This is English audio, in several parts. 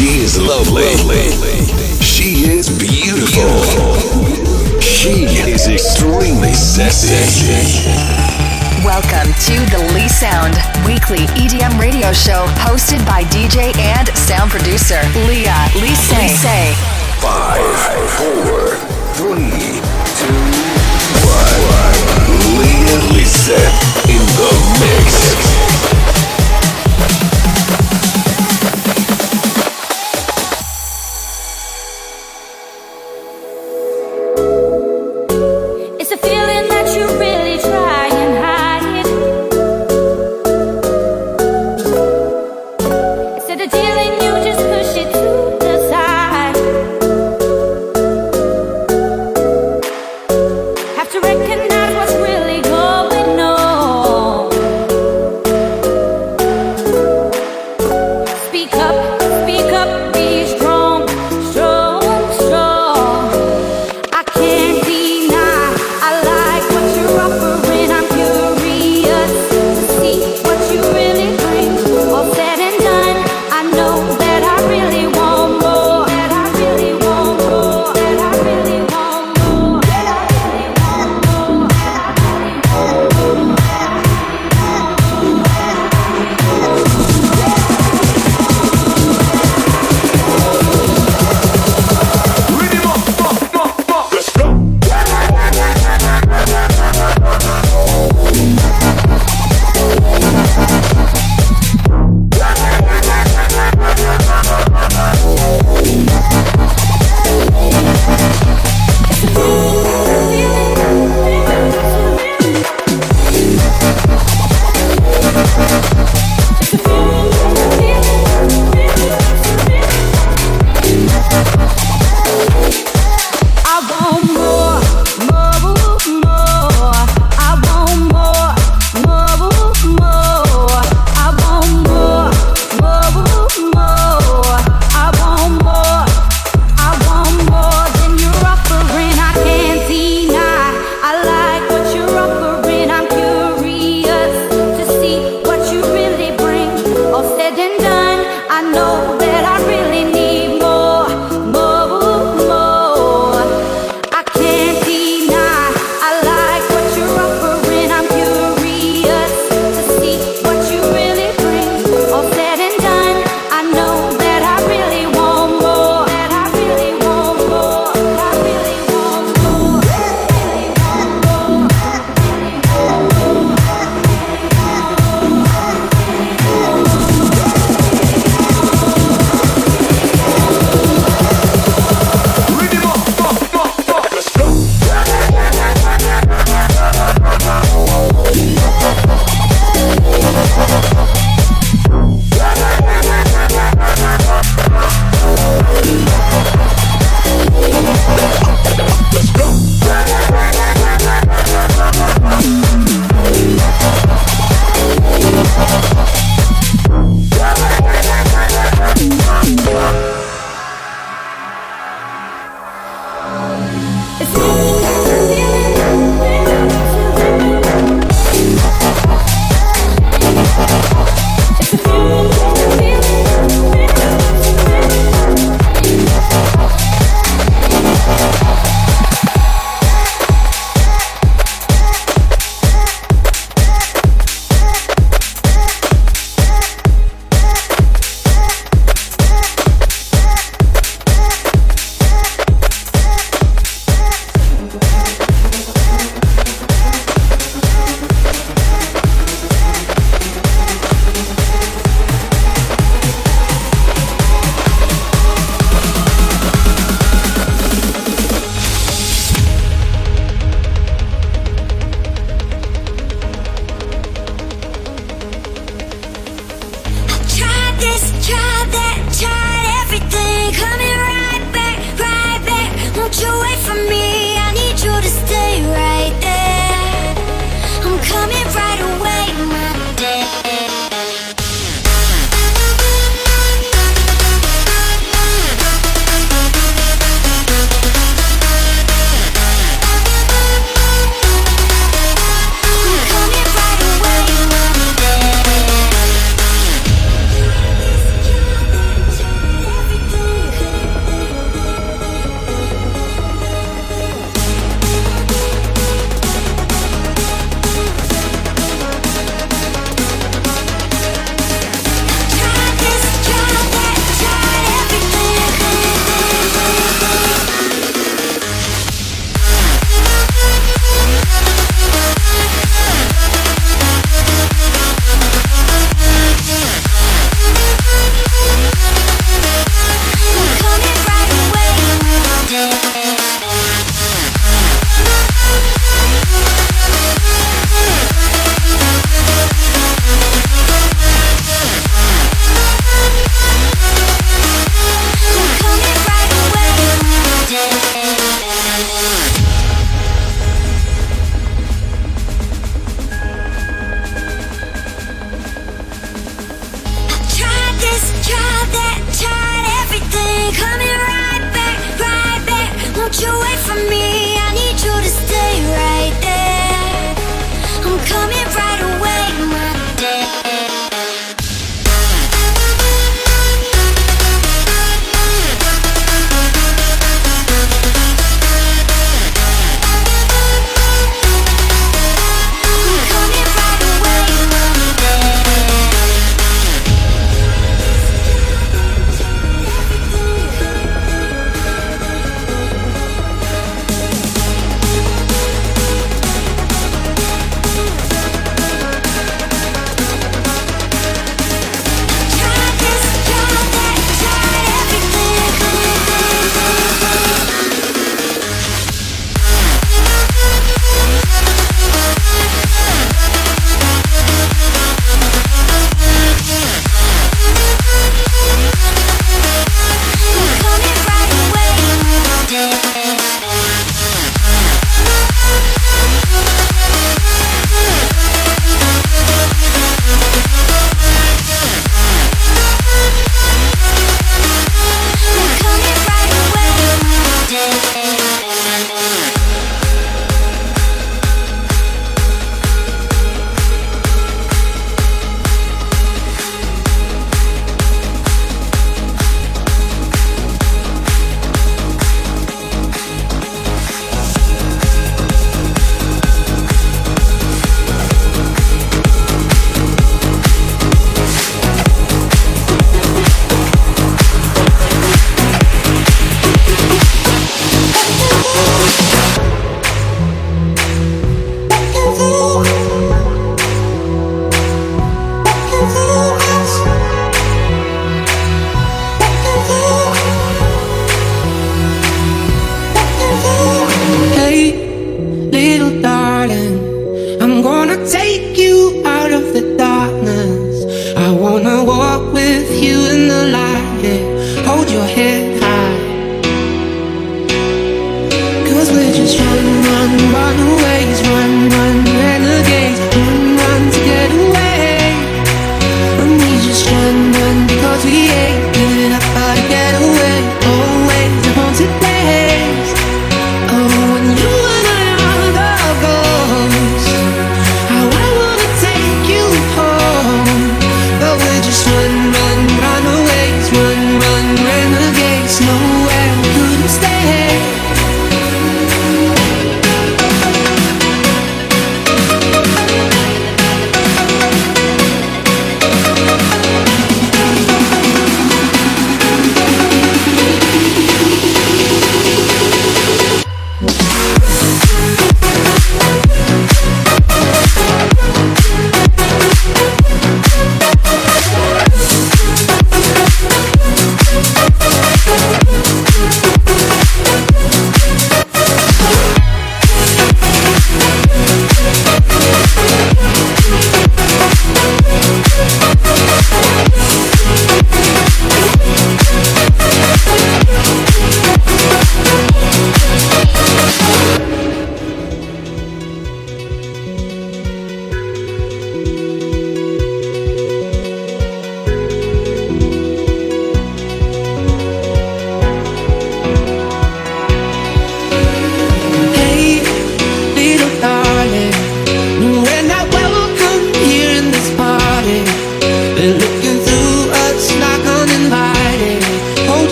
She is lovely. She is beautiful. She is extremely sexy. Welcome to the Lee Sound Weekly EDM radio show hosted by DJ and sound producer Leah Lise. Say. Five, four, three, two, one. Leah Lise in the mix.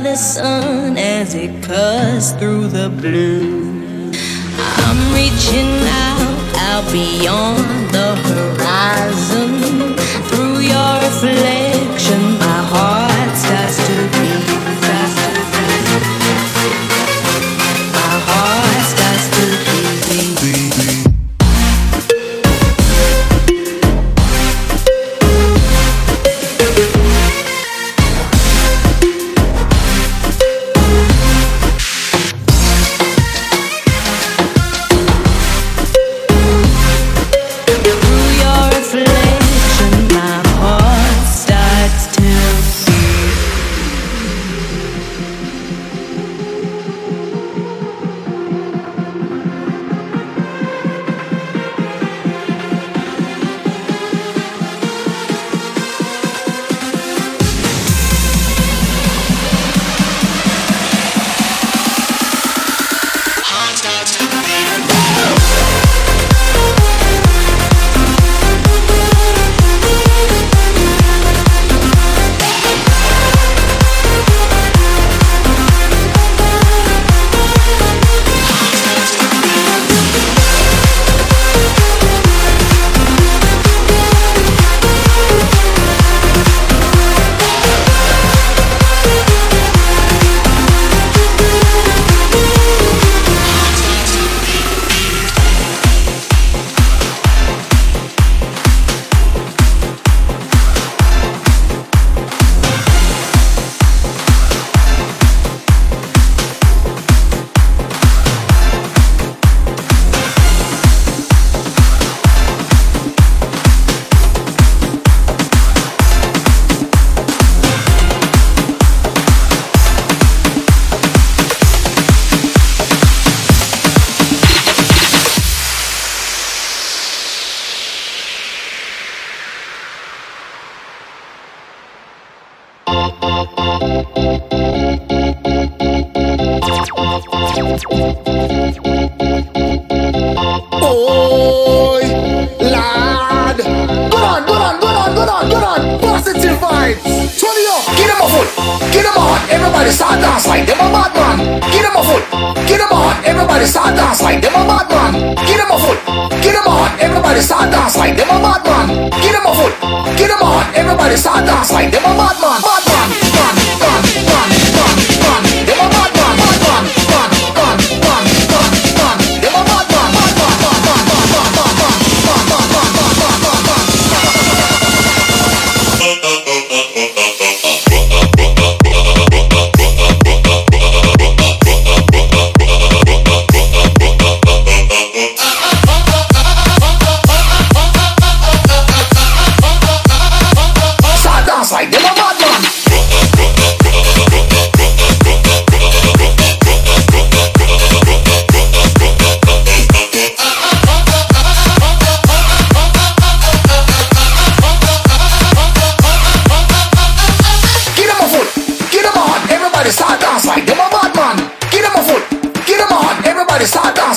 the sun as it cuts through the blue. I'm reaching out, out beyond the horizon through your flame.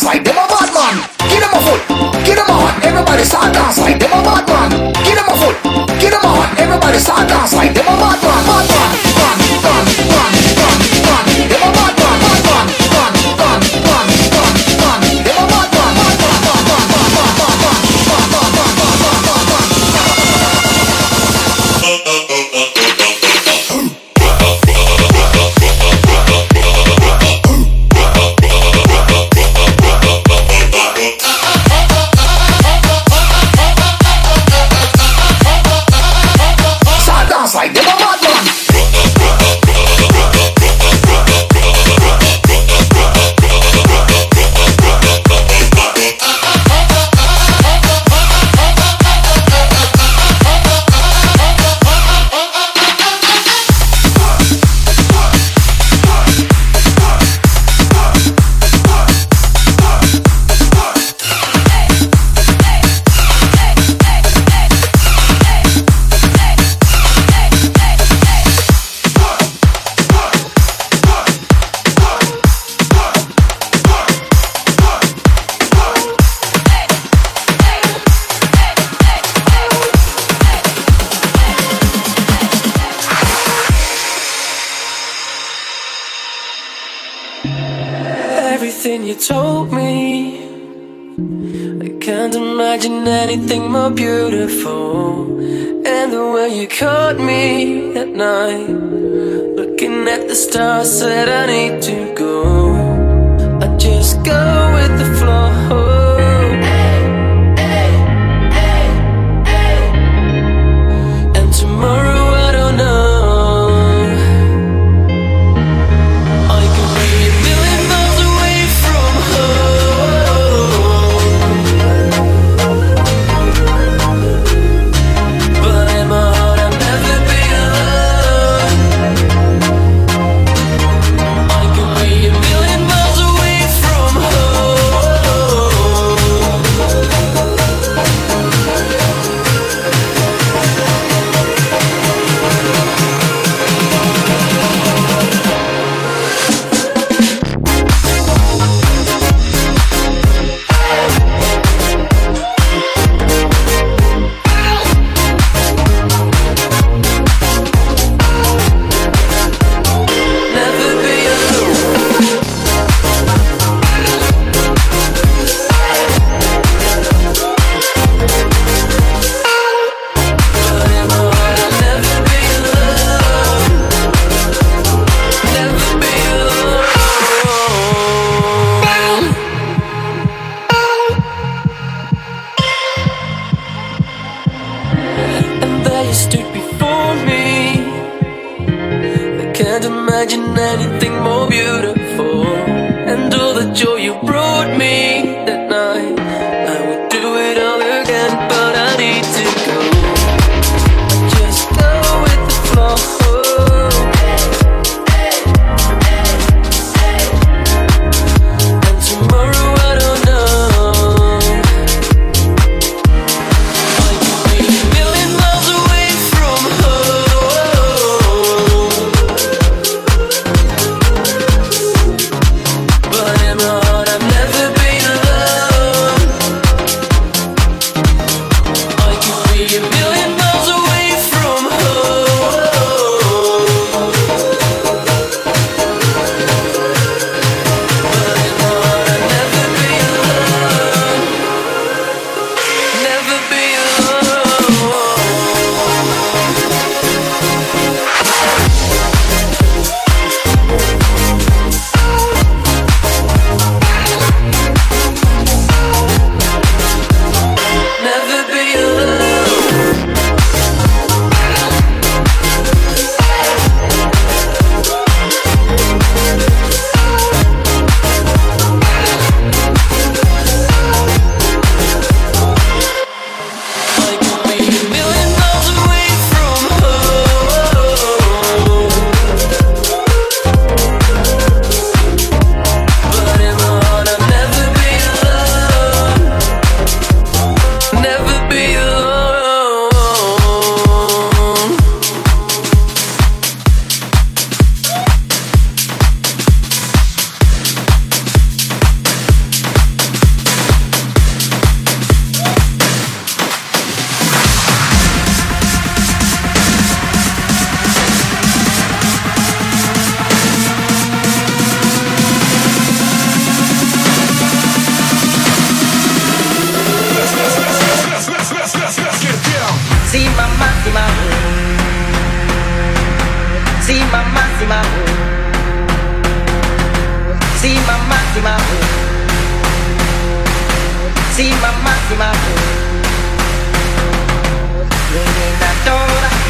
like them a bad man. Give them a foot, give them a hot. Everybody start dance like them a bad man. Give them a foot, give them a hot. Everybody start dance like them a bad man. Bad man. beautiful. And the way you caught me at night, looking at the stars, said I need to go.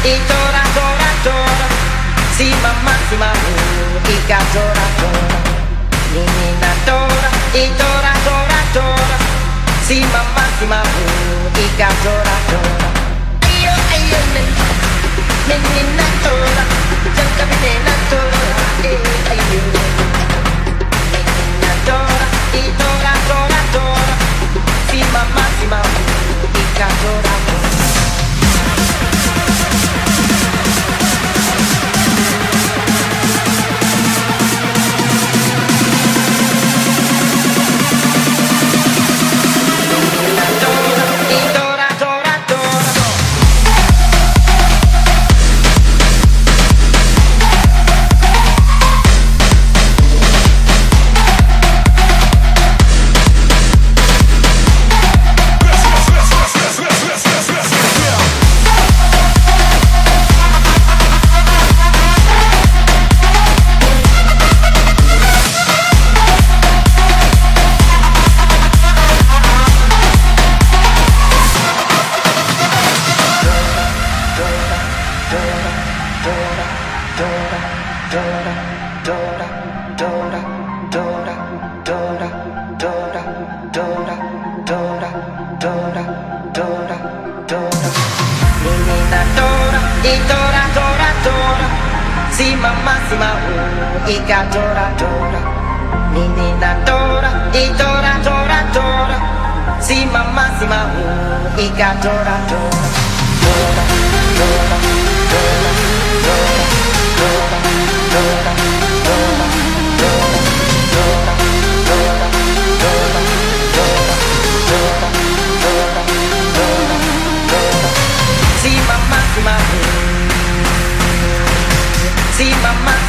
I llora, llora, llora. Si mamá, si mamá, hija llora, llora. Mi nena llora, y llora, llora, llora. Si mamá, si mamá, hija llora, llora. Ay, yo, ay, yo, nena. Mi nena llora, llora, Si mamá, si mamá, hija.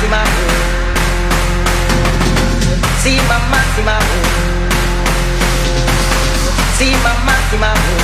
máxima. si máxima. si máxima.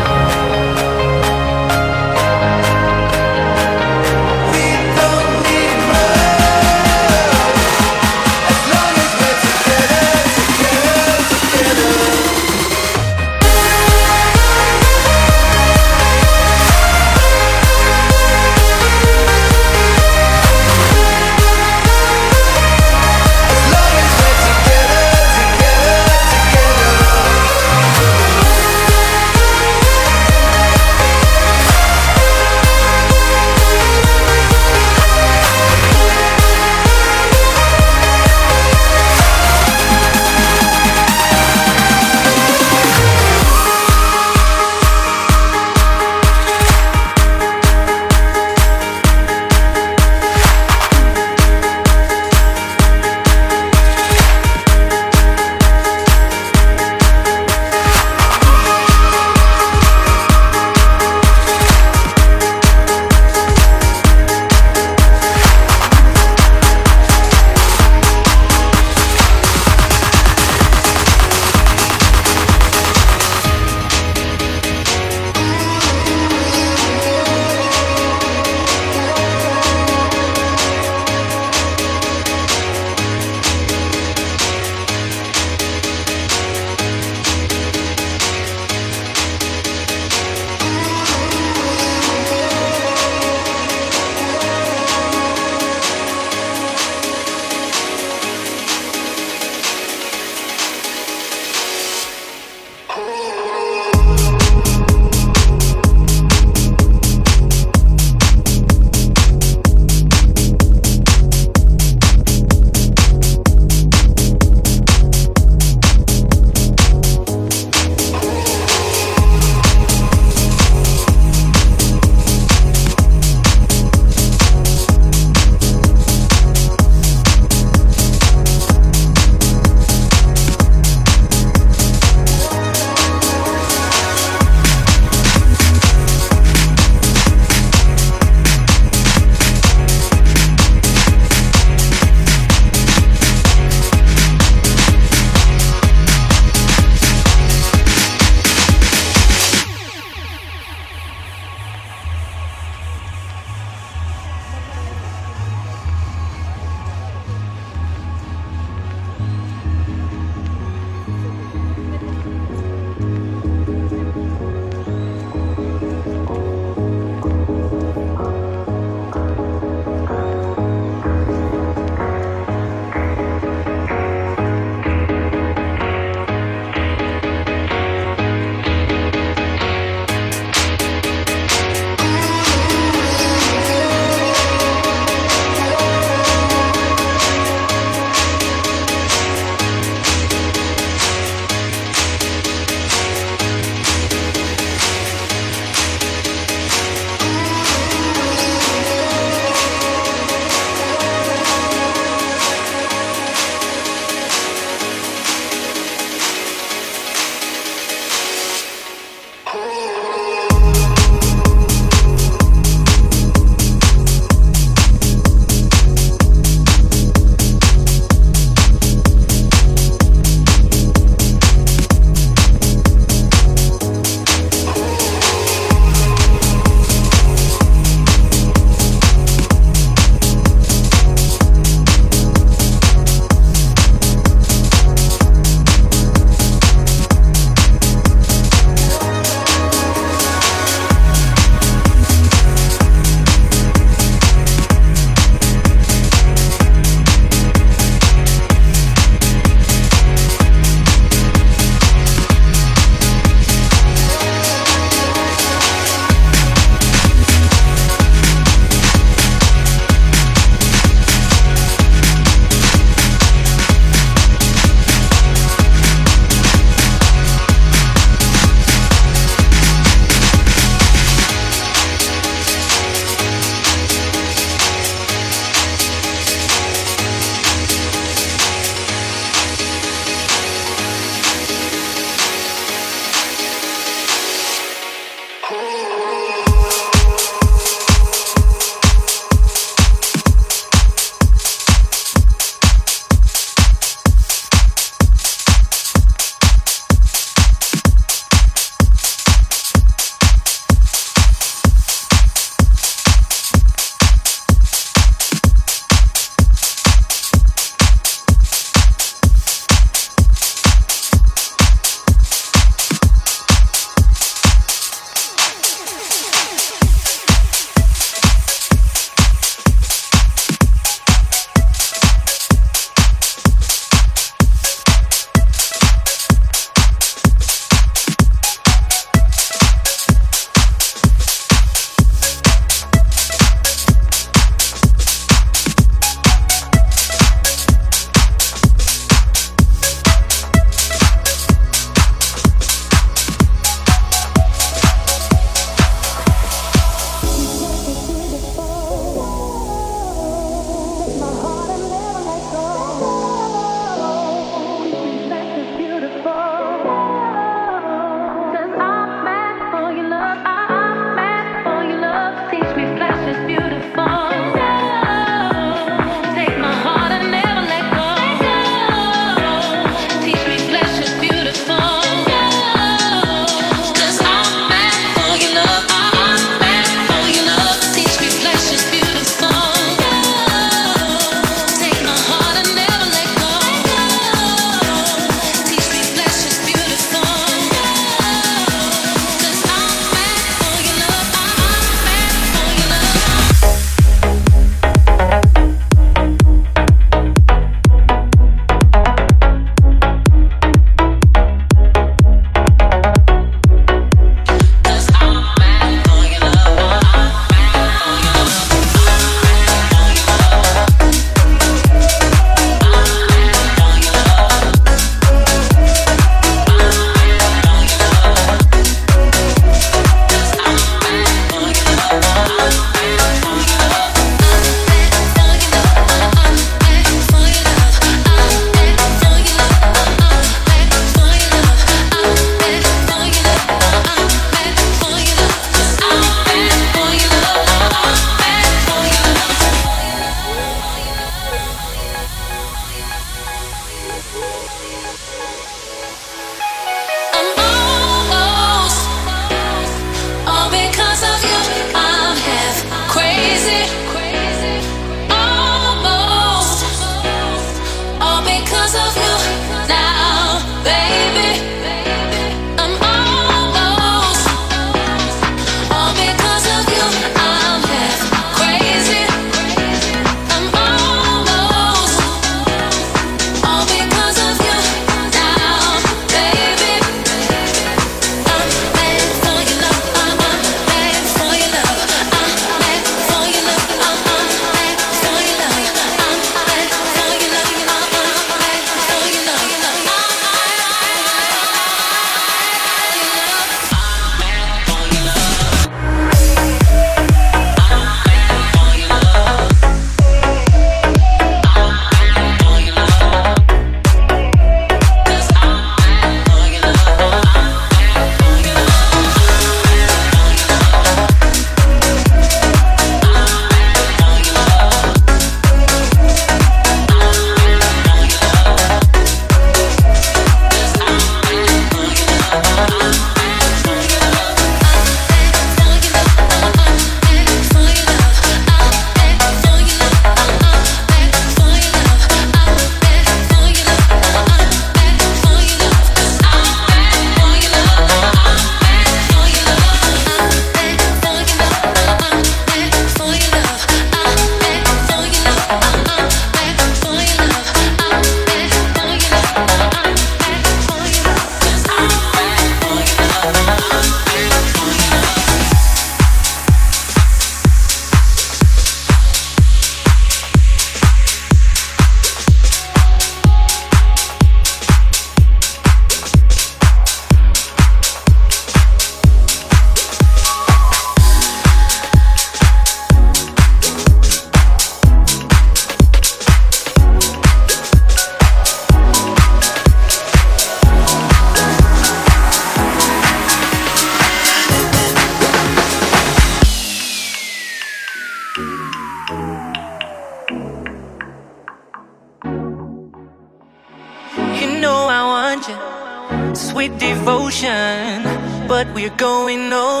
we're going nowhere.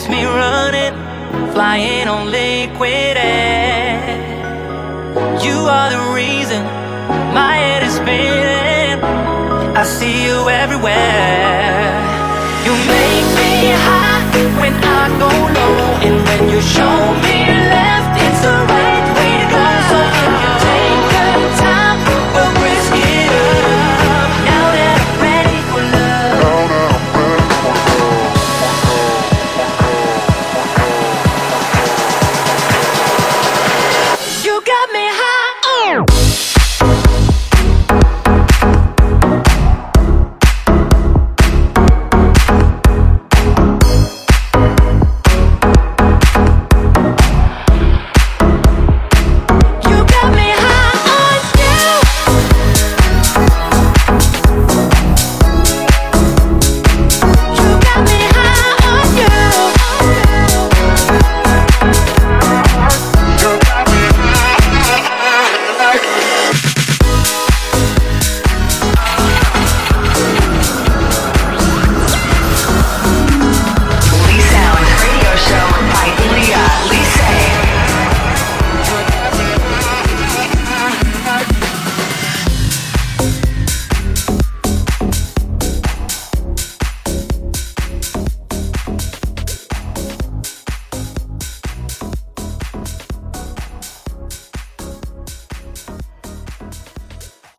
leaves me running, flying on liquid air. You are the reason my head is spinning. I see you everywhere. You make me high when I go low, and when you show me.